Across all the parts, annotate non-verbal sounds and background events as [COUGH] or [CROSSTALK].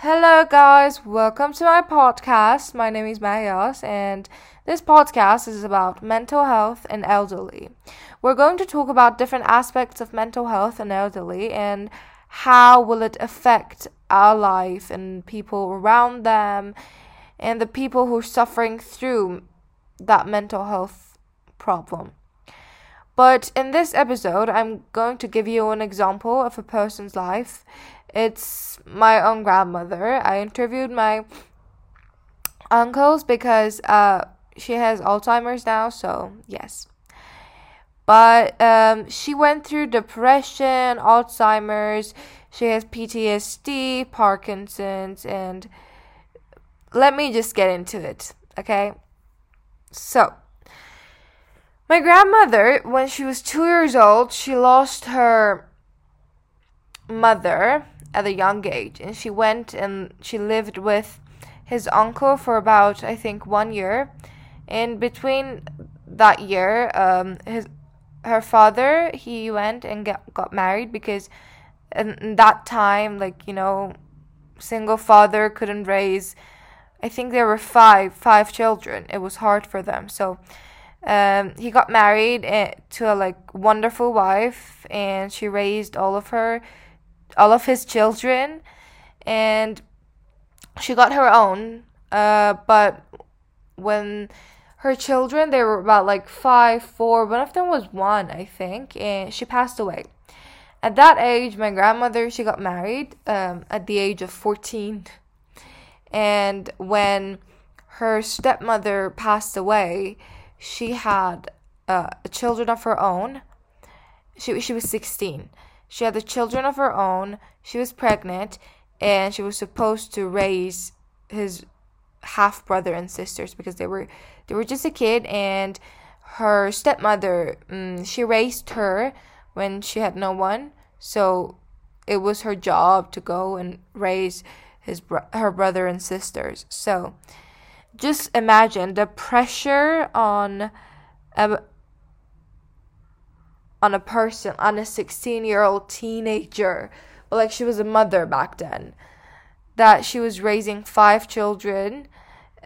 Hello, guys. Welcome to my podcast. My name is Mayas, and this podcast is about mental health and elderly. We're going to talk about different aspects of mental health and elderly and how will it affect our life and people around them and the people who are suffering through that mental health problem. But in this episode, I'm going to give you an example of a person's life it's my own grandmother. I interviewed my uncles because uh, she has Alzheimer's now, so yes. But um, she went through depression, Alzheimer's, she has PTSD, Parkinson's, and let me just get into it, okay? So, my grandmother, when she was two years old, she lost her mother at a young age, and she went and she lived with his uncle for about I think one year. And between that year, um, his her father he went and get, got married because in that time, like you know, single father couldn't raise. I think there were five five children. It was hard for them, so. Um, he got married eh, to a like wonderful wife and she raised all of her all of his children, and she got her own. Uh, but when her children, they were about like five, four. One of them was one, I think, and she passed away. At that age, my grandmother she got married um, at the age of fourteen, and when her stepmother passed away, she had uh, children of her own. She she was sixteen. She had the children of her own. She was pregnant, and she was supposed to raise his half brother and sisters because they were they were just a kid and her stepmother um, she raised her when she had no one so it was her job to go and raise his bro- her brother and sisters so just imagine the pressure on a, on a person, on a 16 year old teenager, like she was a mother back then, that she was raising five children,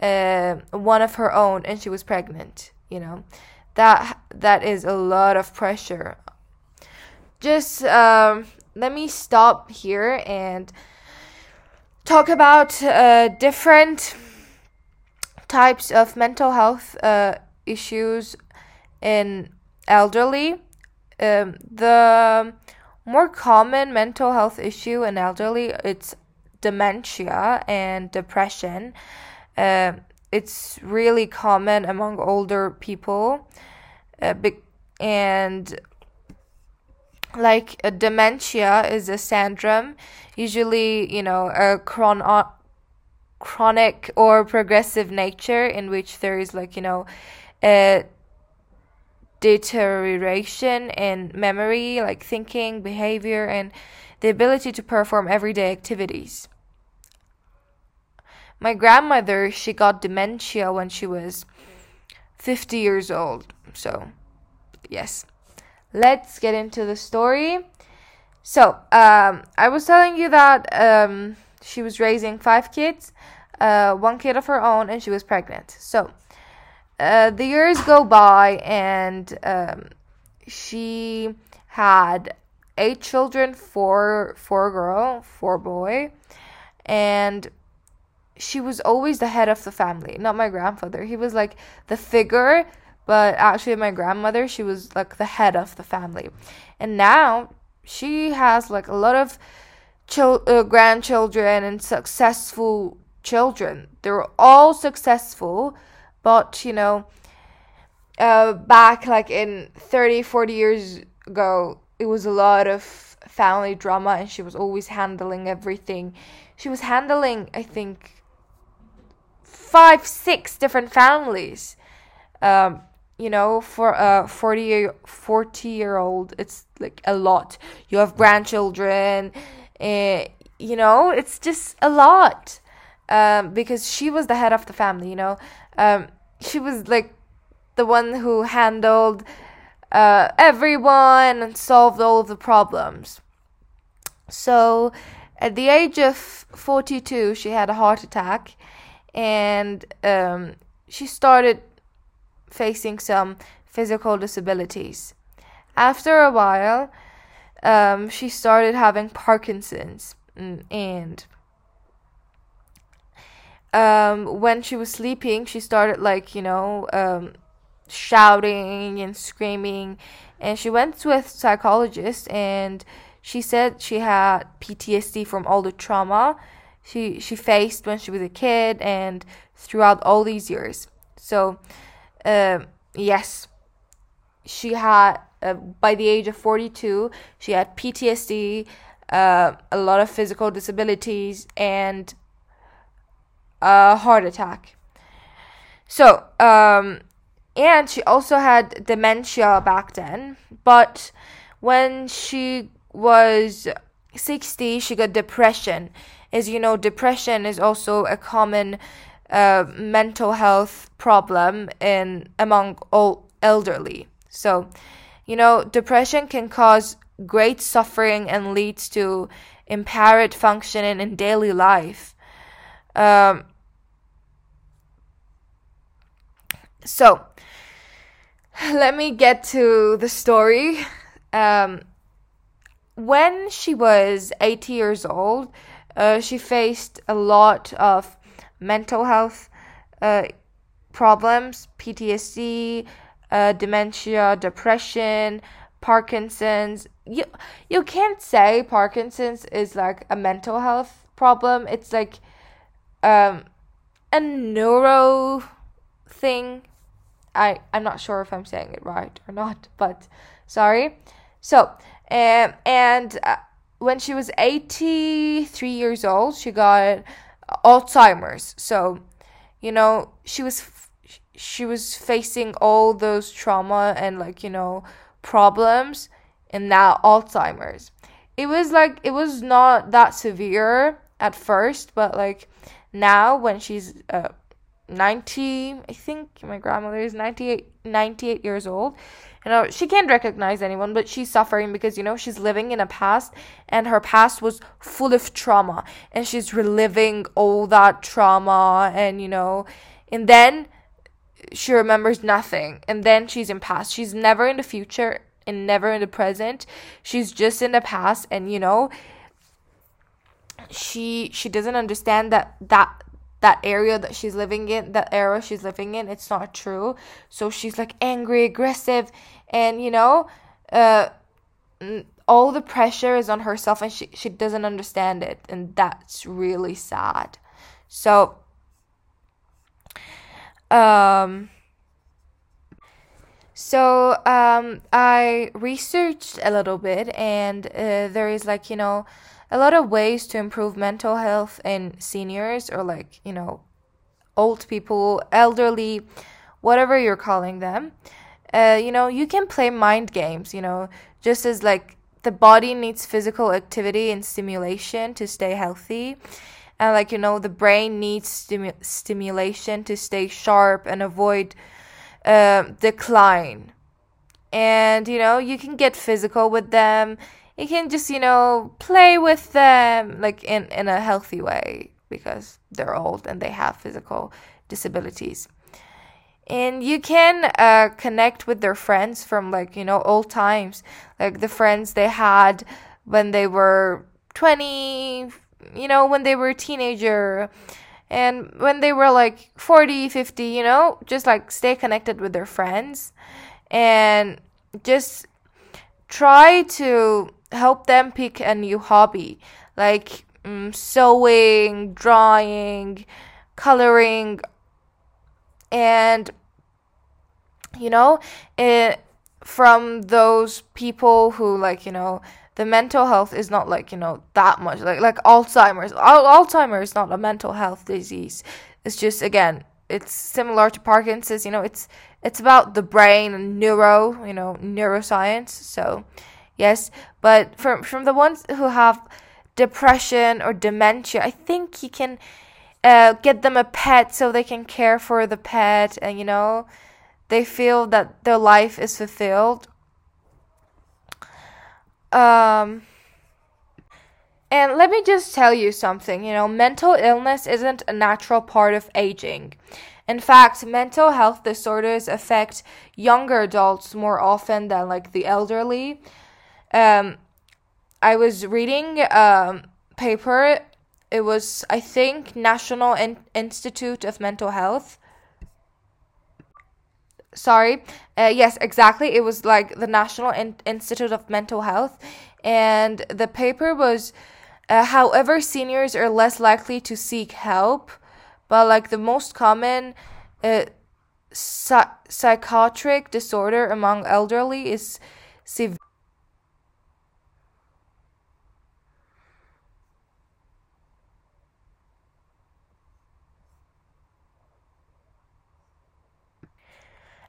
uh, one of her own, and she was pregnant, you know. That that is a lot of pressure. Just um, let me stop here and talk about uh, different types of mental health uh, issues in elderly um, the more common mental health issue in elderly it's dementia and depression. Uh, it's really common among older people, uh, and like dementia is a syndrome, usually you know a chron- chronic or progressive nature in which there is like you know a deterioration in memory, like thinking, behavior, and the ability to perform everyday activities. My grandmother, she got dementia when she was 50 years old. So, yes. Let's get into the story. So, um, I was telling you that um, she was raising five kids, uh, one kid of her own, and she was pregnant. So, uh, the years go by, and um, she had eight children, four four girl, four boy, and she was always the head of the family. Not my grandfather. He was like the figure, but actually my grandmother, she was like the head of the family. And now she has like a lot of uh, grandchildren and successful children. They're all successful but you know uh, back like in 30 40 years ago it was a lot of family drama and she was always handling everything. She was handling i think five six different families. Um, you know for a 40 year 40 year old it's like a lot. You have grandchildren uh, you know it's just a lot um, because she was the head of the family you know um, she was like the one who handled uh, everyone and solved all of the problems. So at the age of 42, she had a heart attack and um, she started facing some physical disabilities. After a while, um, she started having Parkinson's mm, and um, when she was sleeping, she started like you know um, shouting and screaming, and she went to a psychologist and she said she had PTSD from all the trauma she she faced when she was a kid and throughout all these years. So, uh, yes, she had uh, by the age of 42 she had PTSD, uh, a lot of physical disabilities, and a heart attack. So, um, and she also had dementia back then, but when she was 60, she got depression. As you know, depression is also a common uh, mental health problem in among all elderly. So, you know, depression can cause great suffering and leads to impaired functioning in daily life. Um, so, let me get to the story. Um, when she was 80 years old, uh, she faced a lot of mental health uh, problems, PTSD, uh, dementia, depression, Parkinson's. You you can't say Parkinson's is like a mental health problem. It's like um, a neuro thing. I I'm not sure if I'm saying it right or not, [LAUGHS] but sorry. So um, and uh, when she was 83 years old, she got Alzheimer's. So, you know, she was she was facing all those trauma and like, you know, problems and now Alzheimer's. It was like it was not that severe at first, but like now when she's uh 90, I think my grandmother is 98 98 years old you know she can't recognize anyone but she's suffering because you know she's living in a past and her past was full of trauma and she's reliving all that trauma and you know and then she remembers nothing. And then she's in past. She's never in the future and never in the present. She's just in the past. And you know she she doesn't understand that that that area that she's living in, that era she's living in, it's not true. So she's like angry, aggressive, and you know, uh, all the pressure is on herself, and she she doesn't understand it, and that's really sad. So, um. So um, I researched a little bit, and uh, there is like you know a lot of ways to improve mental health in seniors or like, you know, old people, elderly, whatever you're calling them. Uh, you know, you can play mind games, you know, just as like the body needs physical activity and stimulation to stay healthy. And like, you know, the brain needs stimu- stimulation to stay sharp and avoid uh, decline. And, you know, you can get physical with them. You can just you know play with them like in in a healthy way because they're old and they have physical disabilities. And you can uh, connect with their friends from like you know old times. Like the friends they had when they were 20 you know when they were a teenager. And when they were like 40 50 you know just like stay connected with their friends and just try to help them pick a new hobby like um, sewing, drawing, coloring, and you know, it, from those people who like you know the mental health is not like you know that much like like Alzheimer's. Al- Alzheimer's is not a mental health disease. It's just again, it's similar to Parkinson's. You know, it's it's about the brain and neuro, you know, neuroscience. So yes but from from the ones who have depression or dementia i think you can uh, get them a pet so they can care for the pet and you know they feel that their life is fulfilled um And let me just tell you something you know, mental illness isn't a natural part of aging. In fact, mental health disorders affect younger adults more often than like the elderly. Um, I was reading a um, paper. It was, I think, National In- Institute of Mental Health. Sorry. Uh, yes, exactly. It was like the National In- Institute of Mental Health. And the paper was, uh, however, seniors are less likely to seek help but like the most common uh, psychiatric disorder among elderly is severe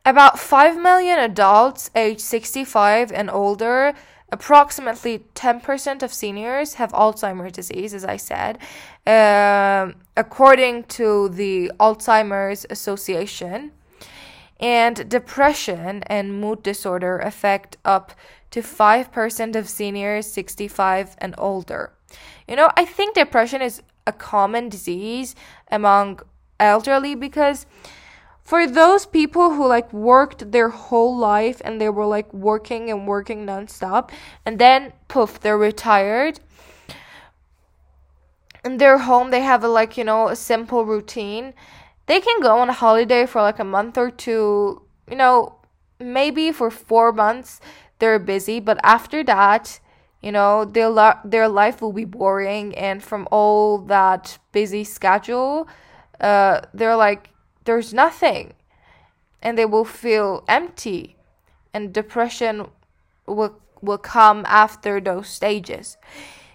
About 5 million adults aged 65 and older approximately 10% of seniors have Alzheimer's disease, as I said, uh, according to the Alzheimer's Association. And depression and mood disorder affect up to 5% of seniors 65 and older. You know, I think depression is a common disease among elderly because for those people who like worked their whole life and they were like working and working nonstop and then poof they're retired in their home they have a like you know a simple routine. They can go on a holiday for like a month or two you know maybe for 4 months they're busy but after that you know their their life will be boring and from all that busy schedule uh they're like there's nothing. And they will feel empty. And depression will will come after those stages.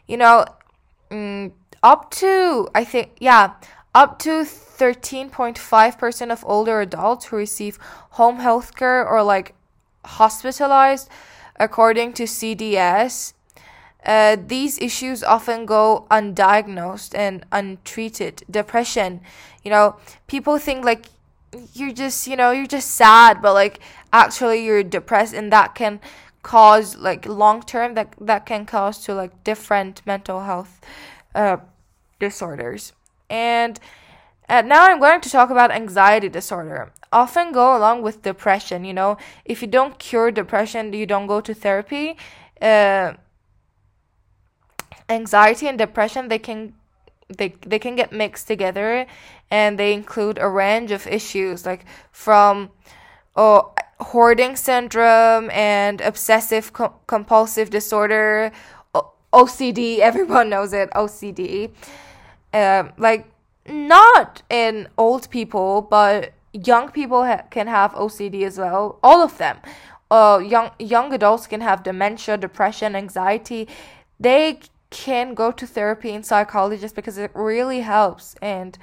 You know mm, up to i think yeah up to 13.5% of older adults who receive home health care or like hospitalized according to CDC uh, these issues often go undiagnosed and untreated. Depression, you know, people think like you're just, you know, you're just sad, but like actually you're depressed, and that can cause like long term that that can cause to like different mental health uh, disorders. And uh, now I'm going to talk about anxiety disorder. Often go along with depression. You know, if you don't cure depression, you don't go to therapy. Uh, anxiety and depression they can they they can get mixed together and they include a range of issues like from oh hoarding syndrome and obsessive co- compulsive disorder o- OCD [LAUGHS] everyone knows it OCD um, like not in old people but young people ha- can have OCD as well all of them. Uh, young young adults can have dementia depression anxiety. They can go to therapy and psychologists because it really helps. And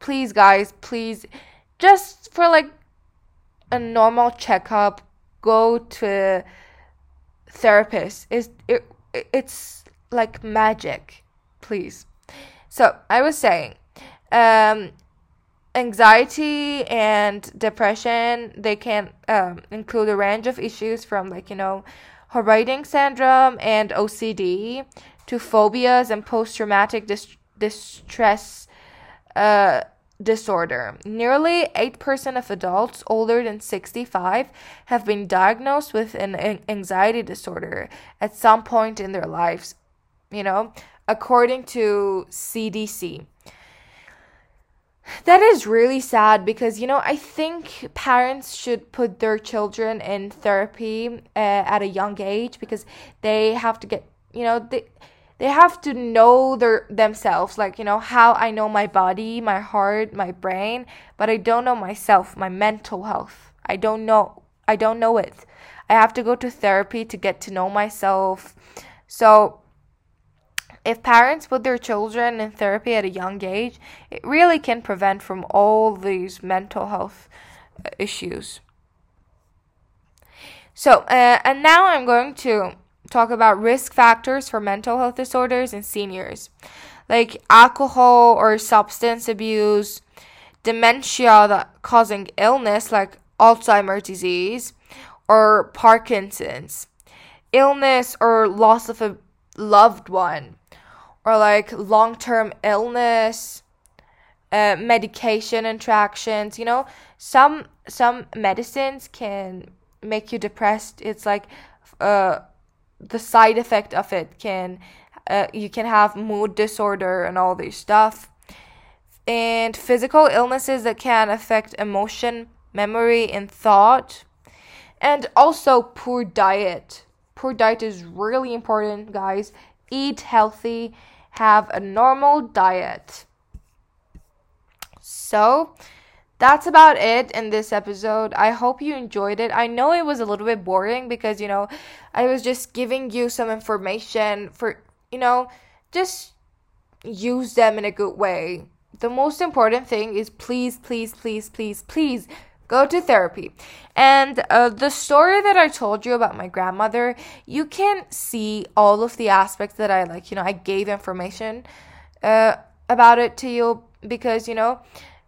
please, guys, please, just for like a normal checkup, go to therapist. Is it, it's like magic, please. So I was saying, um, anxiety and depression they can um, include a range of issues from like you know hoarding syndrome and OCD to phobias and post traumatic dis- distress uh, disorder. Nearly 8% of adults older than 65 have been diagnosed with an anxiety disorder at some point in their lives, you know, according to CDC. That is really sad because, you know, I think parents should put their children in therapy uh, at a young age because they have to get, you know, they they have to know their themselves. Like you know how i know my body my heart my brain but i don't know myself my mental health. I don't know i don't know it. I have to go to therapy to get to know myself. So if parents put their children in therapy at a young age it really can prevent from all these mental health uh, issues. So uh, and now i'm going to talk about risk factors for mental health disorders in seniors, like alcohol or substance abuse, dementia that causing illness like Alzheimer's disease or Parkinson's, illness or loss of a loved one, or like long term illness, uh, medication interactions. You know, some some medicines can make you depressed. It's like uh, the side effect of it can uh, you can have mood disorder and all this stuff. And physical illnesses that can affect emotion memory and thought. And also poor diet. Poor diet is really important guys. Eat healthy have a normal diet so that's about it in this episode. I hope you enjoyed it. I know it was a little bit boring because, you know, I was just giving you some information for, you know, just use them in a good way. The most important thing is please, please, please, please, please go to therapy. And uh, the story that I told you about my grandmother, you can see all of the aspects that I like. You know, I gave information uh, about it to you because, you know,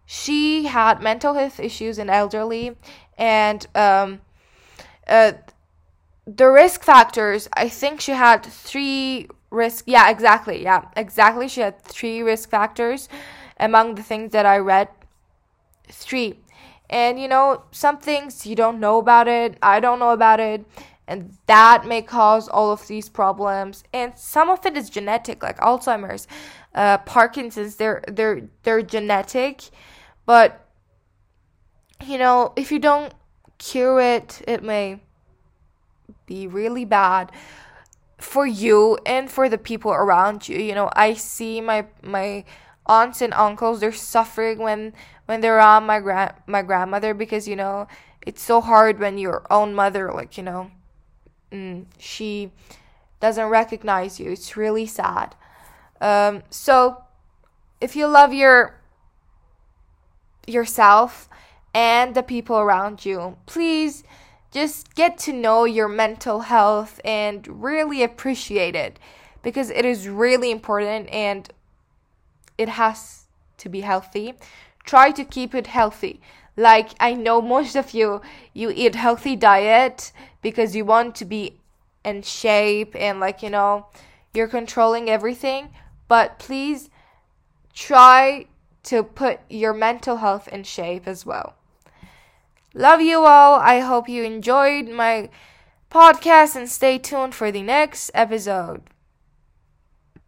she had mental health issues in elderly and um, uh, the risk factors i think she had three risk yeah exactly yeah exactly she had three risk factors among the things that i read three and you know some things you don't know about it i don't know about it and that may cause all of these problems and some of it is genetic like alzheimer's uh, parkinson's they're they're they're genetic but, you know, if you don't cure it, it may be really bad for you and for the people around you. You know, I see my my aunts and uncles they're suffering when when they're around my grand my grandmother because you know it's so hard when your own mother like you know mm, she doesn't recognize you. It's really sad. Um, so if you love your yourself and the people around you. Please just get to know your mental health and really appreciate it because it is really important and it has to be healthy. Try to keep it healthy. Like I know most of you you eat healthy diet because you want to be in shape and like you know you're controlling everything, but please try to put your mental health in shape as well. Love you all. I hope you enjoyed my podcast and stay tuned for the next episode.